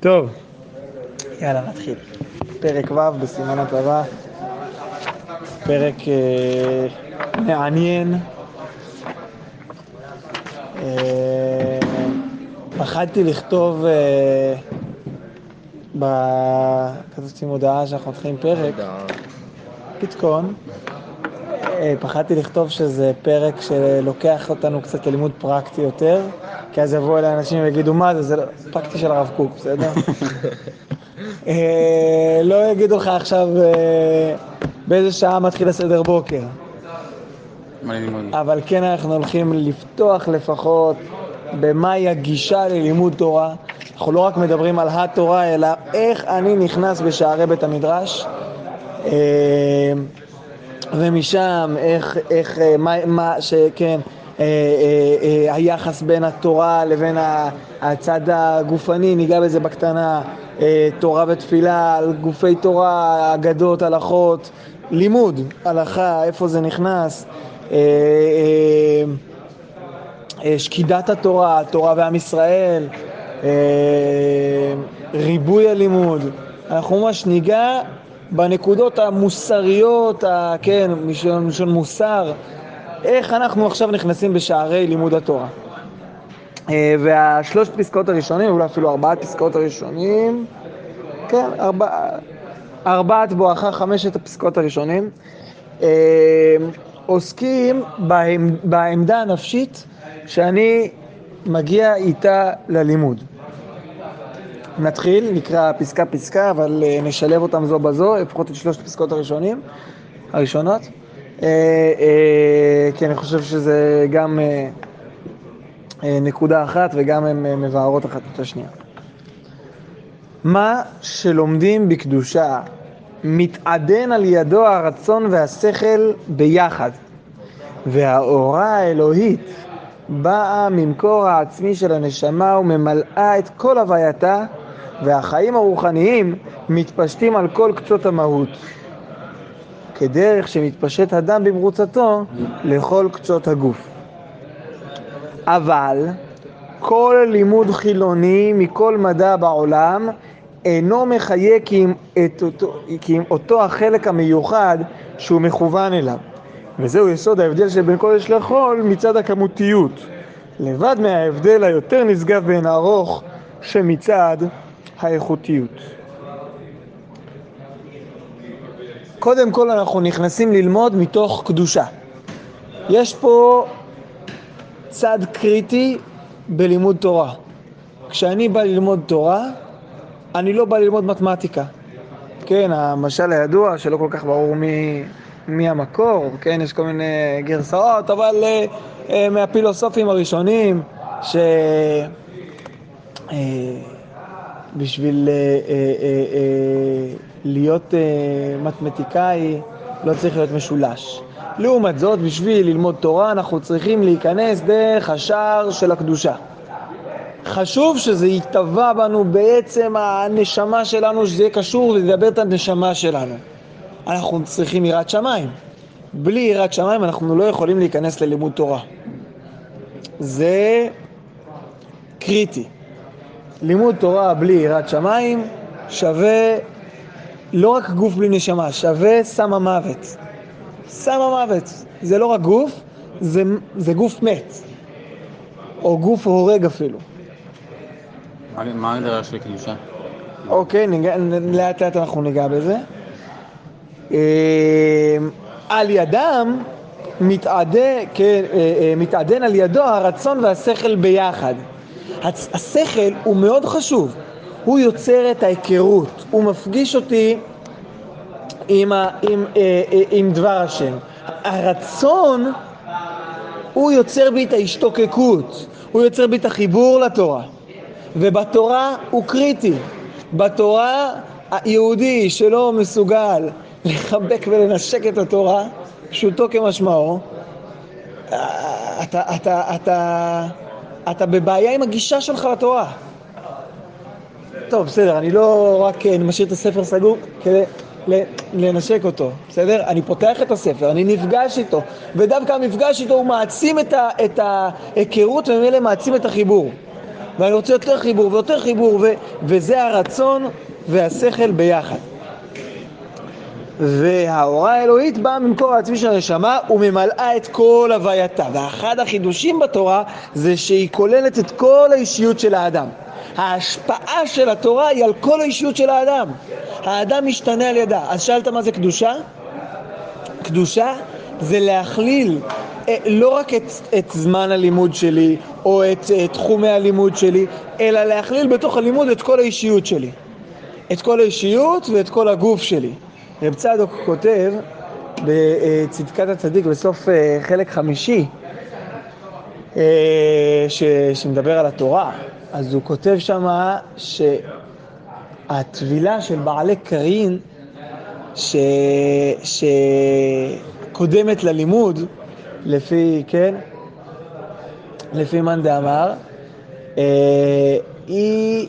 טוב, יאללה נתחיל. פרק ו' בסימן הטבה, פרק אה, מעניין. אה, פחדתי לכתוב, אה, ב- מודעה שאנחנו מתחילים פרק, פתקון. אה, פחדתי לכתוב שזה פרק שלוקח אותנו קצת ללימוד פרקטי יותר, כי אז יבואו אליי אנשים ויגידו מה זה, זה לא- פרקטי של הרב קוק, בסדר? אה, לא יגידו לך עכשיו אה, באיזה שעה מתחיל הסדר בוקר? אבל כן אנחנו הולכים לפתוח לפחות במהי הגישה ללימוד תורה. אנחנו לא רק מדברים על התורה, אלא איך אני נכנס בשערי בית המדרש. אה, ומשם איך, איך, מה, מה שכן, היחס בין התורה לבין הצד הגופני, ניגע בזה בקטנה, אה, תורה ותפילה, גופי תורה, אגדות, הלכות, לימוד, הלכה, איפה זה נכנס, אה, אה, אה, שקידת התורה, התורה ועם ישראל, אה, ריבוי הלימוד. אנחנו ממש ניגע בנקודות המוסריות, כן, מלשון מוסר, איך אנחנו עכשיו נכנסים בשערי לימוד התורה. אה, והשלושת פסקאות הראשונים, אולי אפילו ארבעת פסקאות הראשונים, כן, ארבע, ארבעת בואכה חמשת הפסקאות הראשונים, אה, עוסקים בעמ, בעמדה הנפשית שאני מגיע איתה ללימוד. נתחיל, נקרא פסקה פסקה, אבל אה, נשלב אותם זו בזו, לפחות את שלושת הפסקאות הראשונים, הראשונות. אה, אה, כי אני חושב שזה גם אה, נקודה אחת וגם הן מבארות אחת את השנייה. מה שלומדים בקדושה מתעדן על ידו הרצון והשכל ביחד, והאורה האלוהית באה ממקור העצמי של הנשמה וממלאה את כל הווייתה, והחיים הרוחניים מתפשטים על כל קצות המהות. כדרך שמתפשט הדם במרוצתו לכל קצות הגוף. אבל כל לימוד חילוני מכל מדע בעולם אינו מחיה כי את אותו, כי עם אותו החלק המיוחד שהוא מכוון אליו. וזהו יסוד ההבדל שבין קודש לחול מצד הכמותיות, לבד מההבדל היותר נשגב בין ארוך שמצד האיכותיות. קודם כל אנחנו נכנסים ללמוד מתוך קדושה. יש פה צד קריטי בלימוד תורה. כשאני בא ללמוד תורה, אני לא בא ללמוד מתמטיקה. כן, המשל הידוע שלא כל כך ברור מי, מי המקור, כן, יש כל מיני גרסאות, אבל אה, אה, מהפילוסופים הראשונים, ש... אה, בשביל אה, אה, אה, אה, להיות אה, מתמטיקאי לא צריך להיות משולש. לעומת זאת, בשביל ללמוד תורה אנחנו צריכים להיכנס דרך השער של הקדושה. חשוב שזה יטבע בנו בעצם הנשמה שלנו, שזה יהיה קשור ולדבר את הנשמה שלנו. אנחנו צריכים יראת שמיים. בלי יראת שמיים אנחנו לא יכולים להיכנס ללימוד תורה. זה קריטי. לימוד תורה בלי יראת שמיים שווה לא רק גוף בלי נשמה, שווה סם המוות. סם המוות. זה לא רק גוף, זה, זה גוף מת. או גוף הורג אפילו. מה- ההגדרה של קדושה? אוקיי, לאט לאט אנחנו ניגע בזה. אה, על ידם אה, אה, מתעדן על ידו הרצון והשכל ביחד. השכל הוא מאוד חשוב, הוא יוצר את ההיכרות, הוא מפגיש אותי עם, ה, עם, אה, אה, עם דבר השם. הרצון הוא יוצר בי את ההשתוקקות, הוא יוצר בי את החיבור לתורה. ובתורה הוא קריטי. בתורה היהודי שלא מסוגל לחבק ולנשק את התורה, פשוטו כמשמעו, אה, אתה, אתה, אתה, אתה בבעיה עם הגישה שלך לתורה. טוב, בסדר, אני לא רק אני משאיר את הספר סגור כדי לנשק אותו, בסדר? אני פותח את הספר, אני נפגש איתו, ודווקא המפגש איתו הוא מעצים את, ה, את ההיכרות וממילא מעצים את החיבור. ואני רוצה יותר חיבור ויותר חיבור, ו- וזה הרצון והשכל ביחד. וההוראה האלוהית באה ממקור העצמי של הנשמה וממלאה את כל הווייתה. ואחד החידושים בתורה זה שהיא כוללת את כל האישיות של האדם. ההשפעה של התורה היא על כל האישיות של האדם. האדם משתנה על ידה. אז שאלת מה זה קדושה? קדושה זה להכליל אה, לא רק את, את זמן הלימוד שלי או את, את אה, תחומי הלימוד שלי, אלא להכליל בתוך הלימוד את כל האישיות שלי. את כל האישיות ואת כל הגוף שלי. רב צדוק כותב בצדקת הצדיק בסוף אה, חלק חמישי, ש, שמדבר על התורה, אז הוא כותב שמה שהטבילה של בעלי קרין ש... שקודמת ללימוד, לפי, כן, לפי מאן דאמר, אה, היא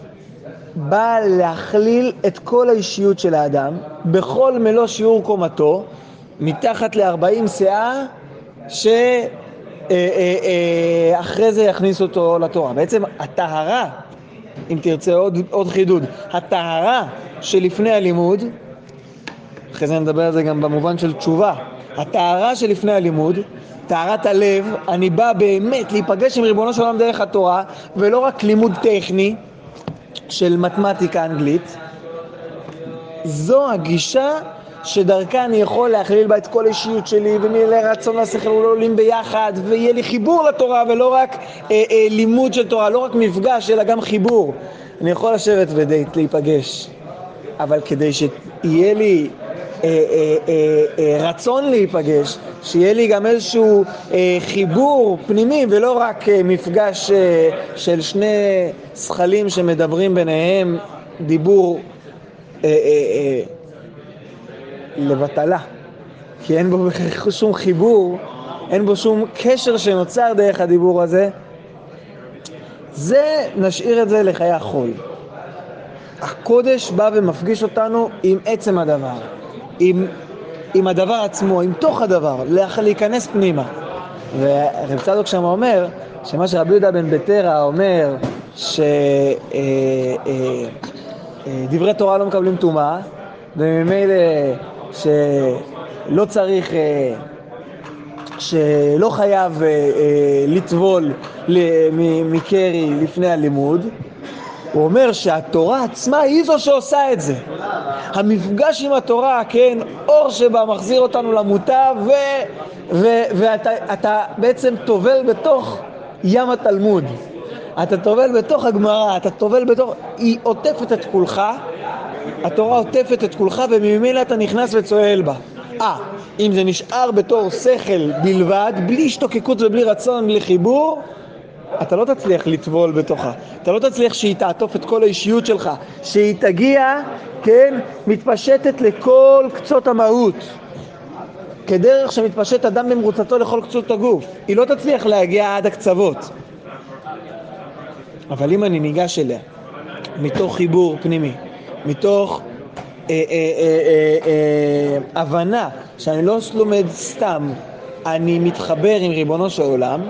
באה להכליל את כל האישיות של האדם בכל מלוא שיעור קומתו, מתחת ל-40 שאה, שאחרי אה, אה, זה יכניס אותו לתורה. בעצם הטהרה, אם תרצה עוד, עוד חידוד, הטהרה שלפני הלימוד אחרי זה נדבר על זה גם במובן של תשובה. הטהרה שלפני הלימוד, טהרת הלב, אני בא באמת להיפגש עם ריבונו של עולם דרך התורה, ולא רק לימוד טכני של מתמטיקה אנגלית. זו הגישה שדרכה אני יכול להכליל בה את כל האישיות שלי, ומילי רצון והשכל עולים ביחד, ויהיה לי חיבור לתורה, ולא רק אה, אה, לימוד של תורה, לא רק מפגש, אלא גם חיבור. אני יכול לשבת ודייט, להיפגש, אבל כדי שיהיה לי אה, אה, אה, רצון להיפגש, שיהיה לי גם איזשהו חיבור פנימי ולא רק מפגש של שני זכלים שמדברים ביניהם דיבור לבטלה, כי אין בו שום חיבור, אין בו שום קשר שנוצר דרך הדיבור הזה, זה, נשאיר את זה לחיי החול. הקודש בא ומפגיש אותנו עם עצם הדבר. עם, עם הדבר עצמו, עם תוך הדבר, להיכנס פנימה. ורב צדוק שם אומר, שמה שרבי יהודה בן בטרה אומר, שדברי אה, אה, אה, תורה לא מקבלים טומאה, וממילא שלא צריך, שלא חייב לטבול מקרי לפני הלימוד, הוא אומר שהתורה עצמה היא זו שעושה את זה. המפגש עם התורה, כן, אור שבה מחזיר אותנו למוטב, ו, ו, ואתה בעצם טובל בתוך ים התלמוד. אתה טובל בתוך הגמרא, אתה טובל בתוך... היא עוטפת את כולך, התורה עוטפת את כולך, וממילא אתה נכנס וצועל בה. אה, אם זה נשאר בתור שכל בלבד, בלי השתוקקות ובלי רצון, בלי חיבור, אתה לא תצליח לטבול בתוכה, אתה לא תצליח שהיא תעטוף את כל האישיות שלך, שהיא תגיע, כן, מתפשטת לכל קצות המהות, כדרך שמתפשט אדם במרוצתו לכל קצות הגוף, היא לא תצליח להגיע עד הקצוות. אבל אם אני ניגש אליה מתוך חיבור פנימי, מתוך אה, אה, אה, הבנה שאני לא לומד סתם, אני מתחבר עם ריבונו של עולם,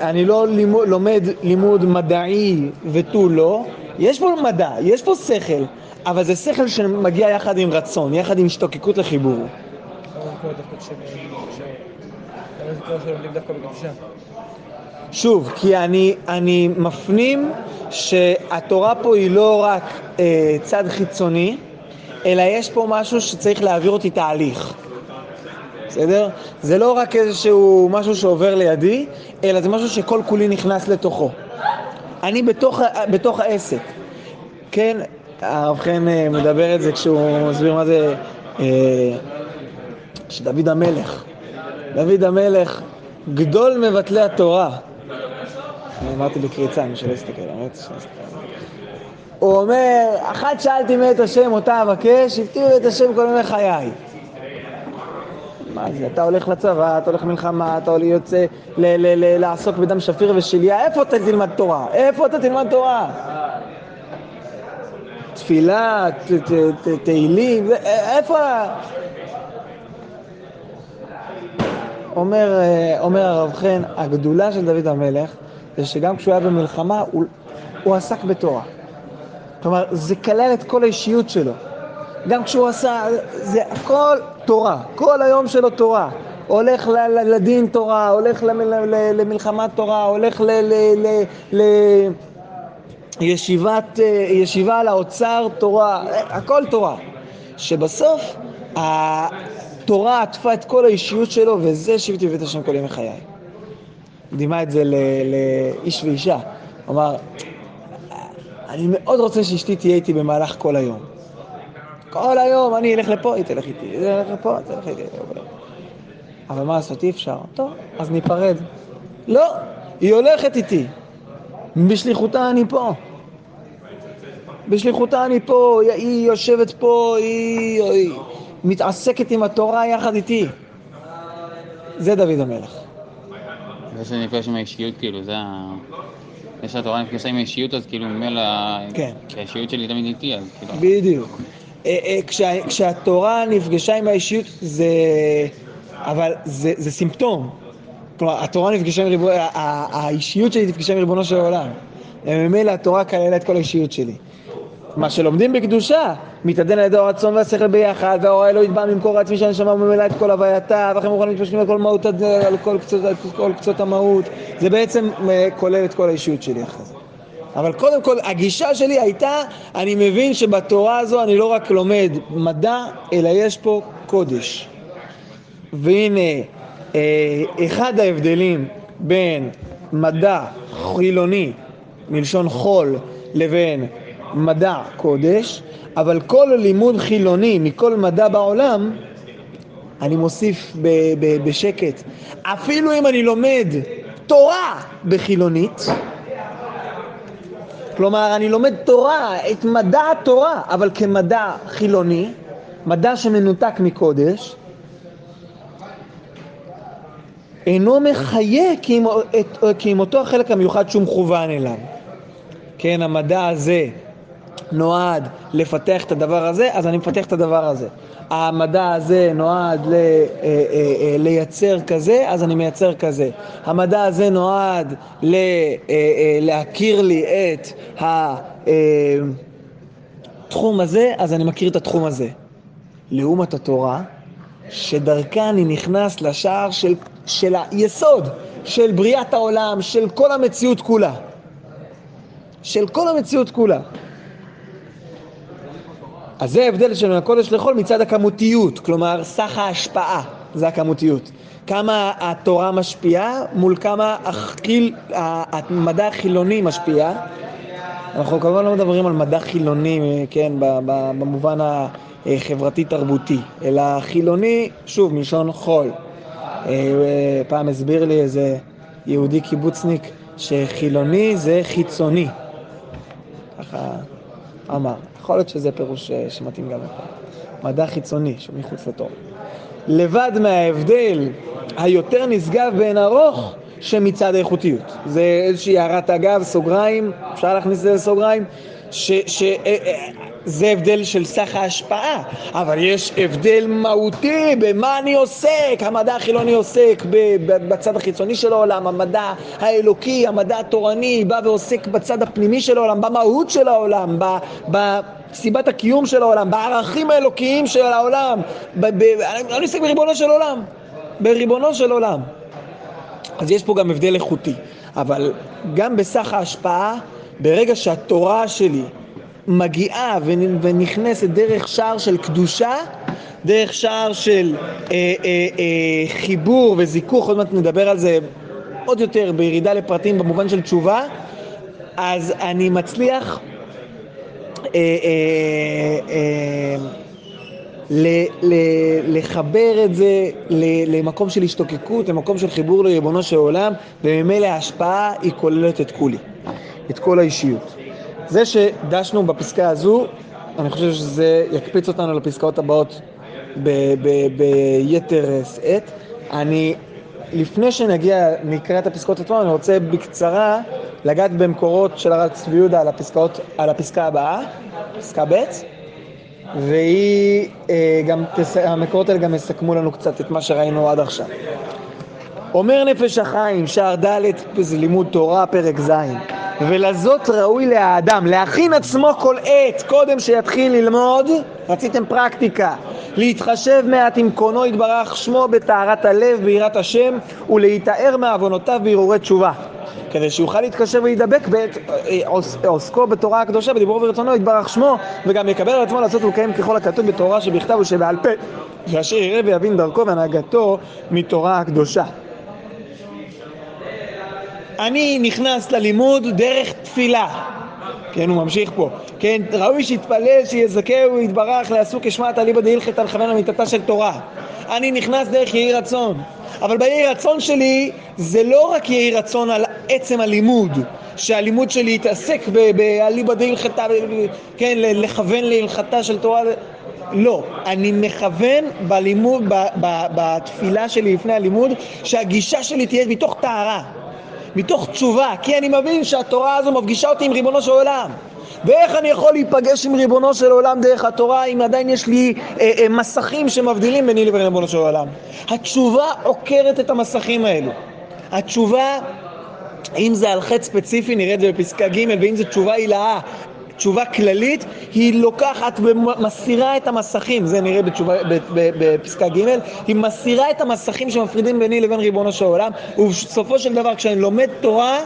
אני לא לומד לימוד מדעי ותו לא, יש פה מדע, יש פה שכל, אבל זה שכל שמגיע יחד עם רצון, יחד עם השתוקקות לחיבור. שוב, כי אני, אני מפנים שהתורה פה היא לא רק אה, צד חיצוני, אלא יש פה משהו שצריך להעביר אותי תהליך. בסדר? זה לא רק איזשהו משהו שעובר לידי, אלא זה משהו שכל כולי נכנס לתוכו. אני בתוך, בתוך העסק, כן? הרב חן אה, מדבר את זה כשהוא מסביר מה זה, אה, שדוד המלך, דוד המלך, גדול מבטלי התורה. אני אמרתי בקריצה, מי שלא יסתכל, האמת הוא אומר, אחת שאלתי מאת השם אותה אבקש, הבטיחו את השם כל ימי חיי. מה זה, אתה הולך לצבא, אתה הולך למלחמה, אתה הולך יוצא לעסוק בדם שפיר ושליה, איפה אתה תלמד תורה? איפה אתה תלמד תורה? תפילה, תהילים, איפה... אומר, אומר הרב חן, הגדולה של דוד המלך זה שגם כשהוא היה במלחמה, הוא, הוא עסק בתורה. כלומר, זה כלל את כל האישיות שלו. גם כשהוא עשה, זה הכל תורה, כל היום שלו תורה. הולך לדין תורה, הולך למלחמת תורה, הולך לישיבת, ישיבה על האוצר תורה, הכל תורה. שבסוף התורה עטפה את כל האישיות שלו, וזה שבטי בבית השם כל ימי חיי. דימה את זה לאיש ואישה. הוא אמר, אני מאוד רוצה שאשתי תהיה איתי במהלך כל היום. כל היום אני אלך לפה, היא תלך איתי, היא תלך לפה, היא תלך איתי. אבל מה לעשות, אי אפשר. טוב, אז ניפרד. לא, היא הולכת איתי. בשליחותה אני פה. בשליחותה אני פה, היא יושבת פה, היא, היא מתעסקת עם התורה יחד איתי. זה דוד המלך. זה שנפגש עם האישיות, כאילו, זה ה... זה שהתורה נפגשה עם האישיות, אז כאילו ממילא... כן. כי האישיות שלי תמיד איתי, אז כאילו... בדיוק. אה, אה, כשה, כשהתורה נפגשה עם האישיות זה... אבל זה, זה סימפטום. כלומר, התורה נפגשה עם ריבונו, האישיות שלי נפגשה עם ריבונו של עולם. וממילא התורה כללה את כל האישיות שלי. מה שלומדים בקדושה, מתעדן על ידי הרצון והשכל ביחד, והאור האלוהית בא ממקור העצמי של הנשמה וממילא את כל הווייתה, ואחרי מוכנים מתפשטים על כל מהות, על כל קצות, על כל קצות המהות. זה בעצם אה, כולל את כל האישיות שלי אחרי זה. אבל קודם כל, הגישה שלי הייתה, אני מבין שבתורה הזו אני לא רק לומד מדע, אלא יש פה קודש. והנה, אה, אחד ההבדלים בין מדע חילוני, מלשון חול, לבין מדע קודש, אבל כל לימוד חילוני מכל מדע בעולם, אני מוסיף ב- ב- בשקט, אפילו אם אני לומד תורה בחילונית, כלומר אני לומד תורה, את מדע התורה, אבל כמדע חילוני, מדע שמנותק מקודש, אינו מחיה כי עם, את, כי עם אותו החלק המיוחד שהוא מכוון אליו. כן, המדע הזה נועד לפתח את הדבר הזה, אז אני מפתח את הדבר הזה. המדע הזה נועד ל, אה, אה, אה, לייצר כזה, אז אני מייצר כזה. המדע הזה נועד ל, להכיר לי את התחום הזה, אז אני מכיר את התחום הזה. לעומת התורה, שדרכה אני נכנס לשער של, של היסוד, של בריאת העולם, של כל המציאות כולה. של כל המציאות כולה. אז זה ההבדל של הקודש לחול מצד הכמותיות, כלומר סך ההשפעה, זה הכמותיות. כמה התורה משפיעה מול כמה החיל, המדע החילוני משפיע. אנחנו כמובן לא מדברים על מדע חילוני, כן, במובן החברתי-תרבותי, אלא חילוני, שוב, מלשון חול. אה, פעם הסביר לי איזה יהודי קיבוצניק שחילוני זה חיצוני. ככה אמר. יכול להיות שזה פירוש אה, שמתאים גם לפה. מדע חיצוני, שהוא מחוץ לתור. לבד מההבדל היותר נשגב בעין ארוך שמצד האיכותיות. זה איזושהי הערת אגב, סוגריים, אפשר להכניס את זה לסוגריים, שזה אה, אה, הבדל של סך ההשפעה, אבל יש הבדל מהותי במה אני עוסק. המדע החילוני עוסק בצד החיצוני של העולם, המדע האלוקי, המדע התורני, בא ועוסק בצד הפנימי של העולם, במהות של העולם, בסיבת הקיום של העולם, בערכים האלוקיים של העולם. אני עוסק בריבונו של עולם, בריבונו של עולם. אז יש פה גם הבדל איכותי, אבל גם בסך ההשפעה, ברגע שהתורה שלי מגיעה ונכנסת דרך שער של קדושה, דרך שער של אה, אה, אה, חיבור וזיכוך, עוד מעט נדבר על זה עוד יותר בירידה לפרטים במובן של תשובה, אז אני מצליח אה, אה, אה, ל- ל- לחבר את זה למקום של השתוקקות, למקום של חיבור לריבונו של עולם, וממילא ההשפעה היא כוללת את כולי, את כל האישיות. זה שדשנו בפסקה הזו, אני חושב שזה יקפיץ אותנו לפסקאות הבאות ביתר שאת. אני, לפני שנגיע, נקרא את הפסקאות עצמן, אני רוצה בקצרה לגעת במקורות של הרב צבי יהודה על, הפסקאות, על הפסקה הבאה, פסקה ב'. והיא אה, גם, המקורות האלה גם יסכמו לנו קצת את מה שראינו עד עכשיו. אומר נפש החיים, שער ד' לימוד תורה, פרק ז', ולזאת ראוי לאדם, להכין עצמו כל עת, קודם שיתחיל ללמוד, רציתם פרקטיקה, להתחשב מעט עם קונו יתברך שמו בטהרת הלב, ביראת השם, ולהיטהר מעוונותיו בהרהורי תשובה. כדי שיוכל להתקשר ולהידבק בעת אה, עוסקו בתורה הקדושה, בדיבורו ורצונו יתברך שמו, וגם יקבל על עצמו לעשות ולקיים ככל הכתוב בתורה שבכתב ושבעל פה, ואשר יראה ויבין דרכו והנהגתו מתורה הקדושה. אני נכנס ללימוד דרך תפילה. כן, הוא ממשיך פה. כן, ראוי שיתפלל, שיזכהו, יתברך, לעשו כשמעת אליבא דהילכתא לכוון אמיתתה של תורה. אני נכנס דרך יהי רצון. אבל ביהי רצון שלי זה לא רק יהי רצון על עצם הלימוד, שהלימוד שלי יתעסק באליבא דהילכתא, כן, לכוון להלכתה של תורה. לא, אני מכוון בלימוד, ב, ב, בתפילה שלי לפני הלימוד, שהגישה שלי תהיה מתוך טהרה. מתוך תשובה, כי אני מבין שהתורה הזו מפגישה אותי עם ריבונו של עולם. ואיך אני יכול להיפגש עם ריבונו של עולם דרך התורה אם עדיין יש לי אה, אה, מסכים שמבדילים ביני לבין ריבונו של עולם? התשובה עוקרת את המסכים האלו. התשובה, אם זה על חטא ספציפי, נראה את זה בפסקה ג', ואם זה תשובה הילאה, תשובה כללית, היא לוקחת ומסירה את המסכים, זה נראה בתשובה, בפסקה ג', היא מסירה את המסכים שמפרידים ביני לבין ריבונו של עולם, ובסופו של דבר כשאני לומד תורה,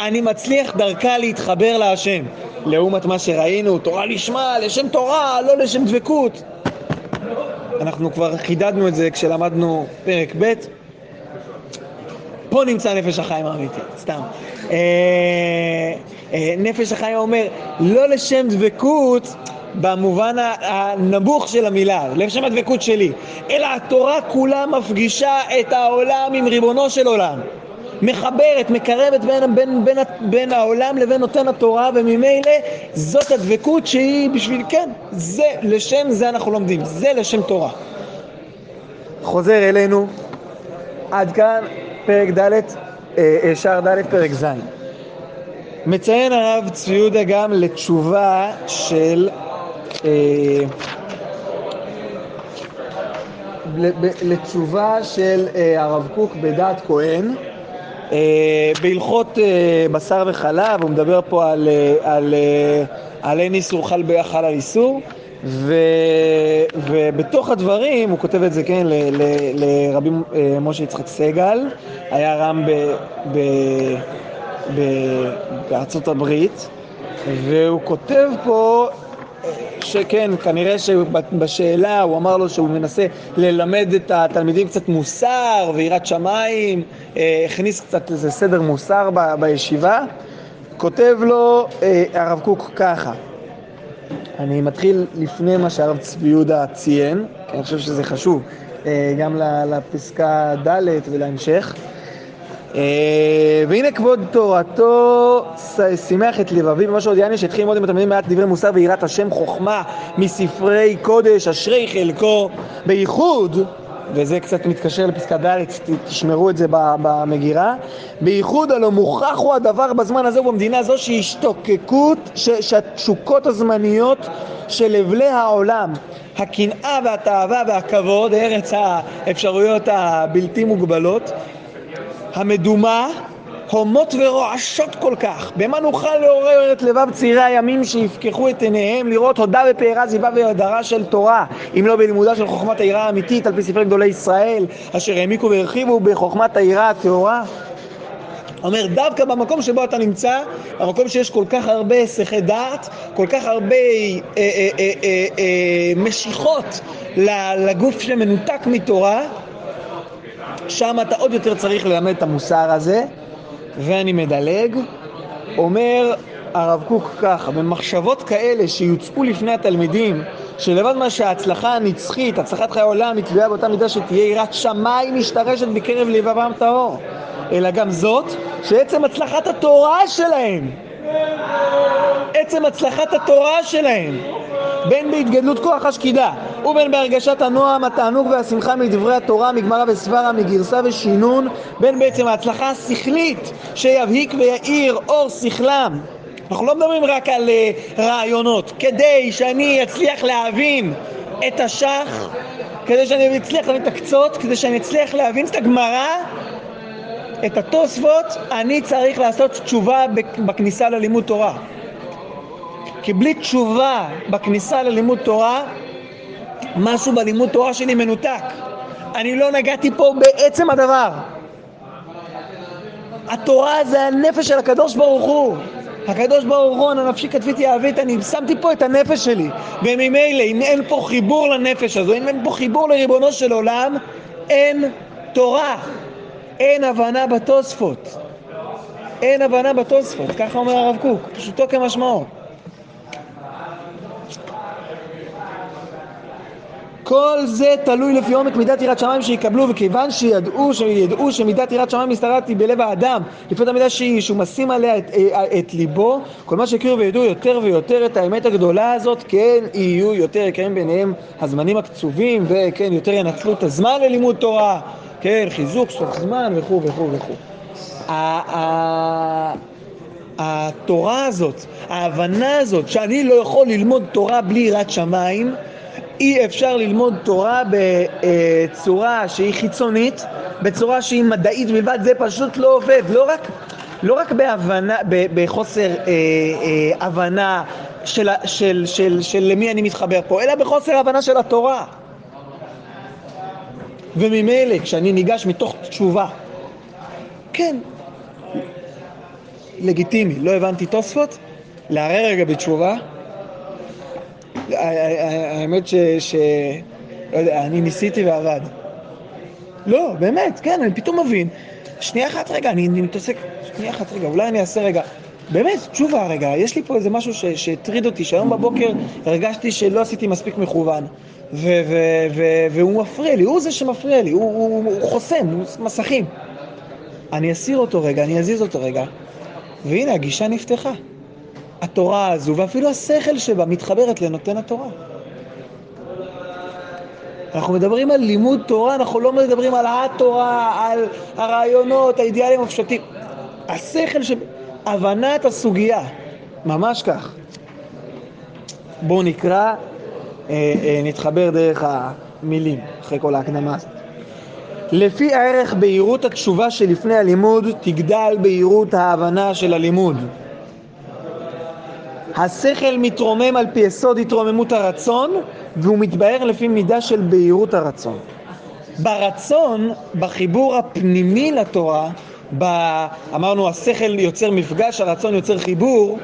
אני מצליח דרכה להתחבר להשם. לעומת מה שראינו, תורה לשמה, לשם תורה, לא לשם דבקות. אנחנו כבר חידדנו את זה כשלמדנו פרק ב', פה נמצא נפש החיים האמיתי, סתם. אה, אה, נפש החיים אומר, לא לשם דבקות במובן הנמוך של המילה, לשם הדבקות שלי, אלא התורה כולה מפגישה את העולם עם ריבונו של עולם. מחברת, מקרבת בין, בין, בין, בין העולם לבין נותן התורה, וממילא זאת הדבקות שהיא בשביל, כן, זה, לשם זה אנחנו לומדים, זה לשם תורה. חוזר אלינו, עד כאן פרק ד', אה, אה, שער ד', פרק ז'. מציין הרב צבי יהודה גם לתשובה של אה, לתשובה של הרב קוק בדעת כהן בהלכות בשר וחלב, הוא מדבר פה על, אין איסור חל ביחד על איסור ו, ובתוך הדברים, הוא כותב את זה, כן, לרבי אה, משה יצחק סגל, היה רם ב, ב, ב, בארצות הברית, והוא כותב פה אה, שכן, כנראה שבשאלה הוא אמר לו שהוא מנסה ללמד את התלמידים קצת מוסר ויראת שמיים, אה, הכניס קצת איזה סדר מוסר ב, בישיבה. כותב לו הרב קוק ככה אני מתחיל לפני מה שהרב צבי יהודה ציין, כי אני חושב שזה חשוב, אה, גם לפסקה ד' ולהמשך. אה, והנה כבוד תורתו שימח את לבבי במה שעוד יעני שהתחיל ללמוד עם התלמידים מעט דברי מוסר ויראת השם חוכמה מספרי קודש אשרי חלקו בייחוד וזה קצת מתקשר לפסקה ד', תשמרו את זה במגירה. בייחוד הלא מוכח הוא הדבר בזמן הזה ובמדינה הזו שהשתוקקות, שהתשוקות הזמניות של לבלי העולם, הקנאה והתאווה והכבוד, ארץ האפשרויות הבלתי מוגבלות, המדומה הומות ורועשות כל כך, במה נוכל לעורר את לבב צעירי הימים שיפקחו את עיניהם לראות הודה ופארה זיווה והדרה של תורה, אם לא בלימודה של חוכמת העירה האמיתית על פי ספרי גדולי ישראל, אשר העמיקו והרחיבו בחוכמת העירה הטהורה? אומר, דווקא במקום שבו אתה נמצא, במקום שיש כל כך הרבה היסחי דעת, כל כך הרבה אה, אה, אה, אה, אה, משיכות לגוף שמנותק מתורה, שם אתה עוד יותר צריך ללמד את המוסר הזה. ואני מדלג, אומר הרב קוק ככה, במחשבות כאלה שיוצאו לפני התלמידים, שלבד מה שההצלחה הנצחית, הצלחת חיי העולם, היא תלויה באותה מידה שתהיה יראת שמיים משתרשת בקרב לבבם טהור, אלא גם זאת, שעצם הצלחת התורה שלהם, עצם הצלחת התורה שלהם, בין בהתגדלות כוח השקידה ובין בהרגשת הנועם, התענוג והשמחה מדברי התורה, מגמרא וסברה, מגרסה ושינון, בין בעצם ההצלחה השכלית שיבהיק ויאיר אור שכלם. אנחנו לא מדברים רק על uh, רעיונות, כדי שאני אצליח להבין את השח, כדי שאני אצליח להבין את הקצות, כדי שאני אצליח להבין את הגמרא, את התוספות אני צריך לעשות תשובה בכניסה ללימוד תורה. כי בלי תשובה בכניסה ללימוד תורה, משהו בלימוד תורה שלי מנותק. אני לא נגעתי פה בעצם הדבר. התורה זה הנפש של הקדוש ברוך הוא. הקדוש ברוך הוא, אנא נפשי כתביתי אהבית, אני שמתי פה את הנפש שלי. וממילא, אם אין פה חיבור לנפש הזו, אם אין פה חיבור לריבונו של עולם, אין תורה. אין הבנה בתוספות. אין הבנה בתוספות, ככה אומר הרב קוק, פשוטו כמשמעו. כל זה תלוי לפי עומק מידת יראת שמיים שיקבלו, וכיוון שידעו, שידעו שמידת יראת שמיים מסתרעת היא בלב האדם, לפי המידה שהיא, שהוא משים עליה את, אה, את ליבו, כל מה שהכירו וידעו יותר ויותר את האמת הגדולה הזאת, כן יהיו יותר יקרים ביניהם הזמנים הקצובים, וכן יותר ינצלו את הזמן ללימוד תורה, כן, חיזוק, סוף זמן וכו' וכו' וכו'. התורה הזאת, ההבנה הזאת, שאני לא יכול ללמוד תורה בלי יראת שמיים, אי אפשר ללמוד תורה בצורה שהיא חיצונית, בצורה שהיא מדעית בלבד, זה פשוט לא עובד. לא רק, לא רק בהבנה, בחוסר אה, אה, הבנה של, של, של, של, למי אני מתחבר פה, אלא בחוסר הבנה של התורה. וממילא, כשאני ניגש מתוך תשובה, כן, לגיטימי, לא הבנתי תוספות, לערער רגע בתשובה, האמת ש... ש... לא יודע, אני ניסיתי ועבד. לא, באמת, כן, אני פתאום מבין. שנייה אחת רגע, אני, אני מתעסק, שנייה אחת רגע, אולי אני אעשה רגע. באמת, תשובה רגע, יש לי פה איזה משהו שהטריד אותי, שהיום בבוקר הרגשתי שלא עשיתי מספיק מכוון. ו- ו- ו- והוא מפריע לי, הוא זה שמפריע לי, הוא, הוא, הוא חוסם, הוא מסכים. אני אסיר אותו רגע, אני אזיז אותו רגע, והנה הגישה נפתחה. התורה הזו, ואפילו השכל שבה, מתחברת לנותן התורה. אנחנו מדברים על לימוד תורה, אנחנו לא מדברים על התורה, על הרעיונות, האידיאלים הפשטים. השכל ש... הבנת הסוגיה, ממש כך. בואו נקרא, אה, אה, נתחבר דרך המילים, אחרי כל ההקדמה הזאת. לפי הערך בהירות התשובה שלפני הלימוד, תגדל בהירות ההבנה של הלימוד. השכל מתרומם על פי יסוד התרוממות הרצון והוא מתבהר לפי מידה של בהירות הרצון. ברצון, בחיבור הפנימי לתורה, ב... אמרנו השכל יוצר מפגש, הרצון יוצר חיבור,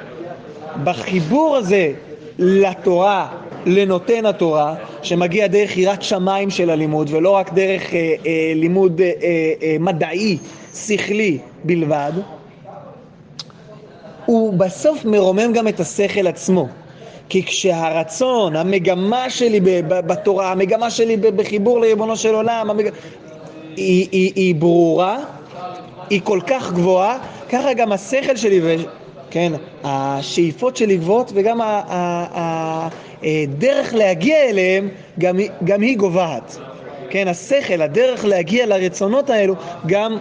בחיבור הזה לתורה, לנותן התורה, שמגיע דרך יראת שמיים של הלימוד ולא רק דרך אה, אה, לימוד אה, אה, מדעי, שכלי בלבד, הוא בסוף מרומם גם את השכל עצמו. כי כשהרצון, המגמה שלי בתורה, המגמה שלי בחיבור לריבונו של עולם, המג... היא, היא, היא ברורה, היא כל כך גבוהה, ככה גם השכל שלי, ו... כן, השאיפות שלי גבוהות וגם הדרך להגיע אליהם גם, גם היא גובהת. כן, השכל, הדרך להגיע לרצונות האלו, גם,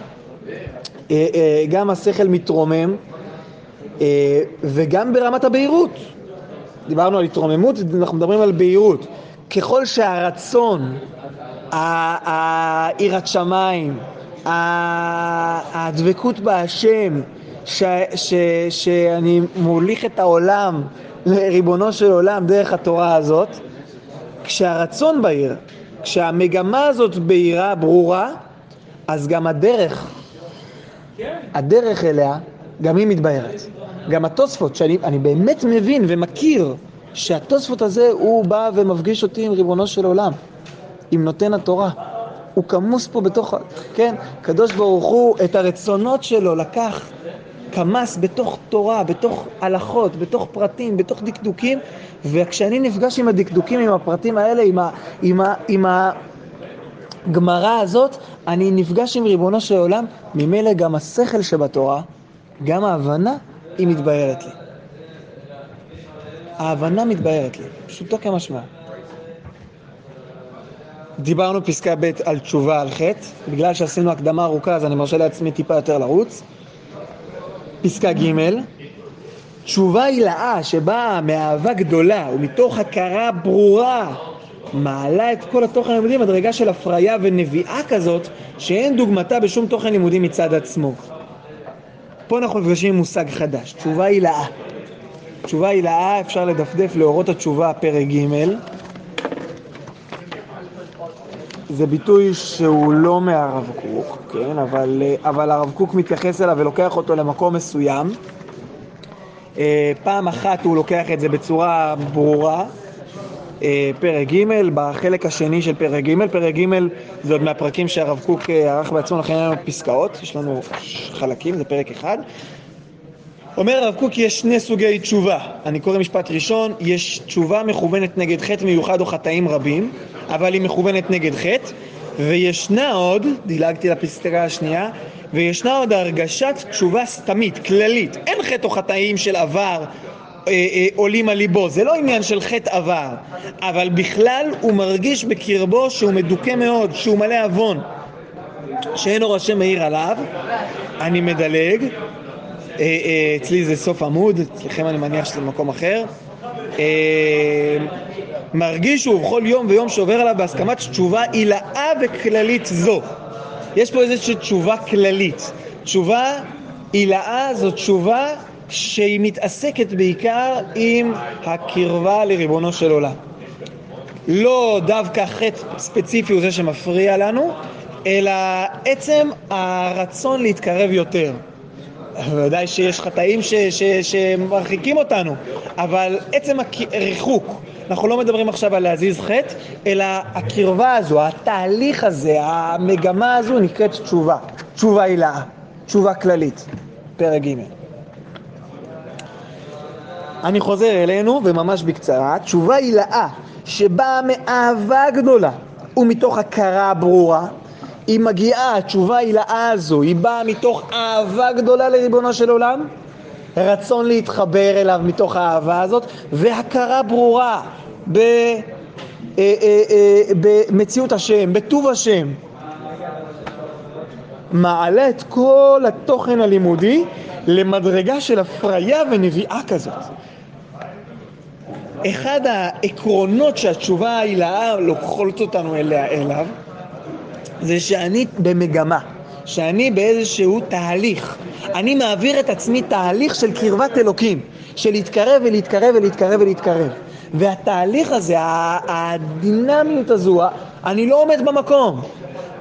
אה, אה, גם השכל מתרומם אה, וגם ברמת הבהירות. דיברנו על התרוממות, אנחנו מדברים על בהירות. ככל שהרצון, יראת שמיים, הדבקות בהשם, ש, ש, שאני מוליך את העולם לריבונו של עולם דרך התורה הזאת, כשהרצון בהיר, כשהמגמה הזאת בהירה, ברורה, אז גם הדרך, הדרך אליה, גם היא מתבהרת. גם התוספות, שאני באמת מבין ומכיר שהתוספות הזה הוא בא ומפגיש אותי עם ריבונו של עולם, עם נותן התורה. הוא כמוס פה בתוך, כן, קדוש ברוך הוא את הרצונות שלו לקח, כמס בתוך תורה, בתוך הלכות, בתוך פרטים, בתוך דקדוקים, וכשאני נפגש עם הדקדוקים, עם הפרטים האלה, עם, ה, עם, ה, עם הגמרא הזאת, אני נפגש עם ריבונו של עולם, ממילא גם השכל שבתורה, גם ההבנה היא מתבהרת לי. ההבנה מתבהרת לי, פשוטו כמשמע. דיברנו פסקה ב' על תשובה על חטא, בגלל שעשינו הקדמה ארוכה אז אני מרשה לעצמי טיפה יותר לרוץ. פסקה ג' תשובה הילאה שבאה מאהבה גדולה ומתוך הכרה ברורה מעלה את כל התוכן הלימודי מדרגה של הפריה ונביאה כזאת, שאין דוגמתה בשום תוכן לימודי מצד עצמו. פה אנחנו נפגשים עם מושג חדש, תשובה הילאה. תשובה הילאה, אפשר לדפדף לאורות התשובה, פרק ג', זה ביטוי שהוא לא מהרב קוק, כן? אבל, אבל הרב קוק מתייחס אליו ולוקח אותו למקום מסוים. אה, פעם אחת הוא לוקח את זה בצורה ברורה, פרק ג', בחלק השני של פרק ג', פרק ג' זה עוד מהפרקים שהרב קוק אה, ערך בעצמו, לכן אין לנו פסקאות, יש לנו חלקים, זה פרק אחד. אומר הרב קוק, יש שני סוגי תשובה. אני קורא משפט ראשון, יש תשובה מכוונת נגד חטא מיוחד או חטאים רבים, אבל היא מכוונת נגד חטא, וישנה עוד, דילגתי לפסקה השנייה, וישנה עוד הרגשת תשובה סתמית, כללית. אין חטא או חטאים של עבר אה, אה, עולים על ליבו, זה לא עניין של חטא עבר, אבל בכלל הוא מרגיש בקרבו שהוא מדוכא מאוד, שהוא מלא עוון, שאין אור השם מאיר עליו, אני מדלג, אה, אצלי זה סוף עמוד, אצלכם אני מניח שזה מקום אחר. מרגיש שהוא בכל יום ויום שעובר עליו בהסכמת תשובה עילאה וכללית זו. יש פה איזושהי תשובה כללית. תשובה עילאה זו תשובה שהיא מתעסקת בעיקר עם הקרבה לריבונו של עולם. לא דווקא חטא ספציפי הוא זה שמפריע לנו, אלא עצם הרצון להתקרב יותר. ודאי שיש חטאים ש, ש, שמרחיקים אותנו, אבל עצם הריחוק, אנחנו לא מדברים עכשיו על להזיז חטא, אלא הקרבה הזו, התהליך הזה, המגמה הזו נקראת תשובה, תשובה הילאה, תשובה כללית, פרק ג'. אני חוזר אלינו, וממש בקצרה, תשובה הילאה שבאה מאהבה גדולה ומתוך הכרה ברורה היא מגיעה, התשובה הילאה הזו, היא באה מתוך אהבה גדולה לריבונו של עולם, רצון להתחבר אליו מתוך האהבה הזאת, והכרה ברורה ב, אה, אה, אה, במציאות השם, בטוב השם. מעלה את כל התוכן הלימודי למדרגה של הפריה ונביאה כזאת. אחד העקרונות שהתשובה ההילאה לוקחות אותנו אליה, אליו זה שאני במגמה, שאני באיזשהו תהליך. אני מעביר את עצמי תהליך של קרבת אלוקים, של להתקרב ולהתקרב ולהתקרב ולהתקרב. והתהליך הזה, הדינמיות הזו, אני לא עומד במקום.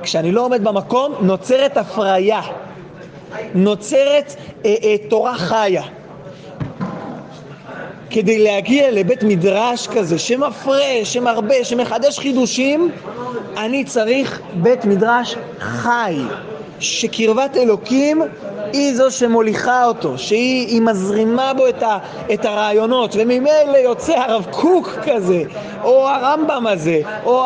כשאני לא עומד במקום, נוצרת הפריה, נוצרת אה, אה, תורה חיה. כדי להגיע לבית מדרש כזה שמפרש, שמרבה, שמחדש חידושים, אני צריך בית מדרש חי, שקרבת אלוקים היא זו שמוליכה אותו, שהיא מזרימה בו את, ה, את הרעיונות, וממילא יוצא הרב קוק כזה, או הרמב"ם הזה, או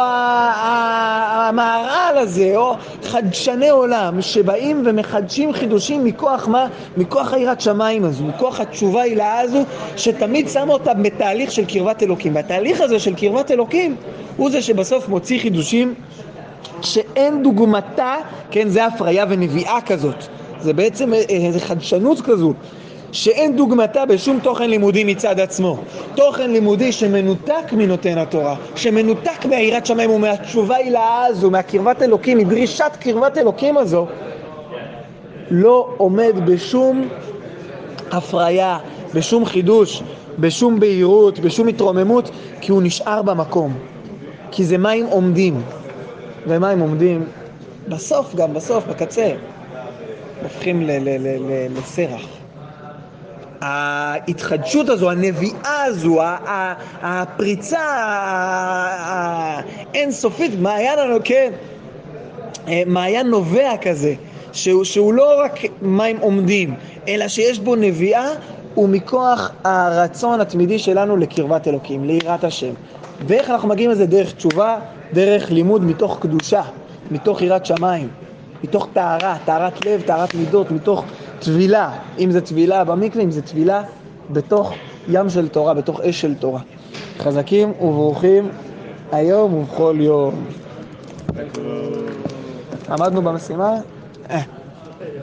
המהר"ל הזה, או חדשני עולם, שבאים ומחדשים חידושים מכוח מה? מכוח היראת שמיים הזו, מכוח התשובה הילאה הזו, שתמיד שמה אותה בתהליך של קרבת אלוקים. והתהליך הזה של קרבת אלוקים הוא זה שבסוף מוציא חידושים שאין דוגמתה, כן, זה הפריה ונביאה כזאת. זה בעצם איזו חדשנות כזו שאין דוגמתה בשום תוכן לימודי מצד עצמו. תוכן לימודי שמנותק מנותן התורה, שמנותק מהיראת שמיים ומהתשובה הילאה הזו, מהקרבת אלוקים, מדרישת קרבת אלוקים הזו, לא עומד בשום הפריה, בשום חידוש, בשום בהירות, בשום התרוממות, כי הוא נשאר במקום. כי זה מים עומדים. ומים עומדים בסוף גם, בסוף, בקצה. הופכים לסרח. ההתחדשות הזו, הנביאה הזו, הפריצה האינסופית, מעיין, כן, אה, מעיין נובע כזה, שהוא, שהוא לא רק מים עומדים, אלא שיש בו נביאה ומכוח הרצון התמידי שלנו לקרבת אלוקים, ליראת השם. ואיך אנחנו מגיעים לזה? דרך תשובה, דרך לימוד מתוך קדושה, מתוך יראת שמיים. מתוך טהרה, טהרת לב, טהרת מידות, מתוך טבילה, אם זה טבילה במקווה, אם זה טבילה בתוך ים של תורה, בתוך אש של תורה. חזקים וברוכים היום ובכל יום. עמדנו במשימה? אה.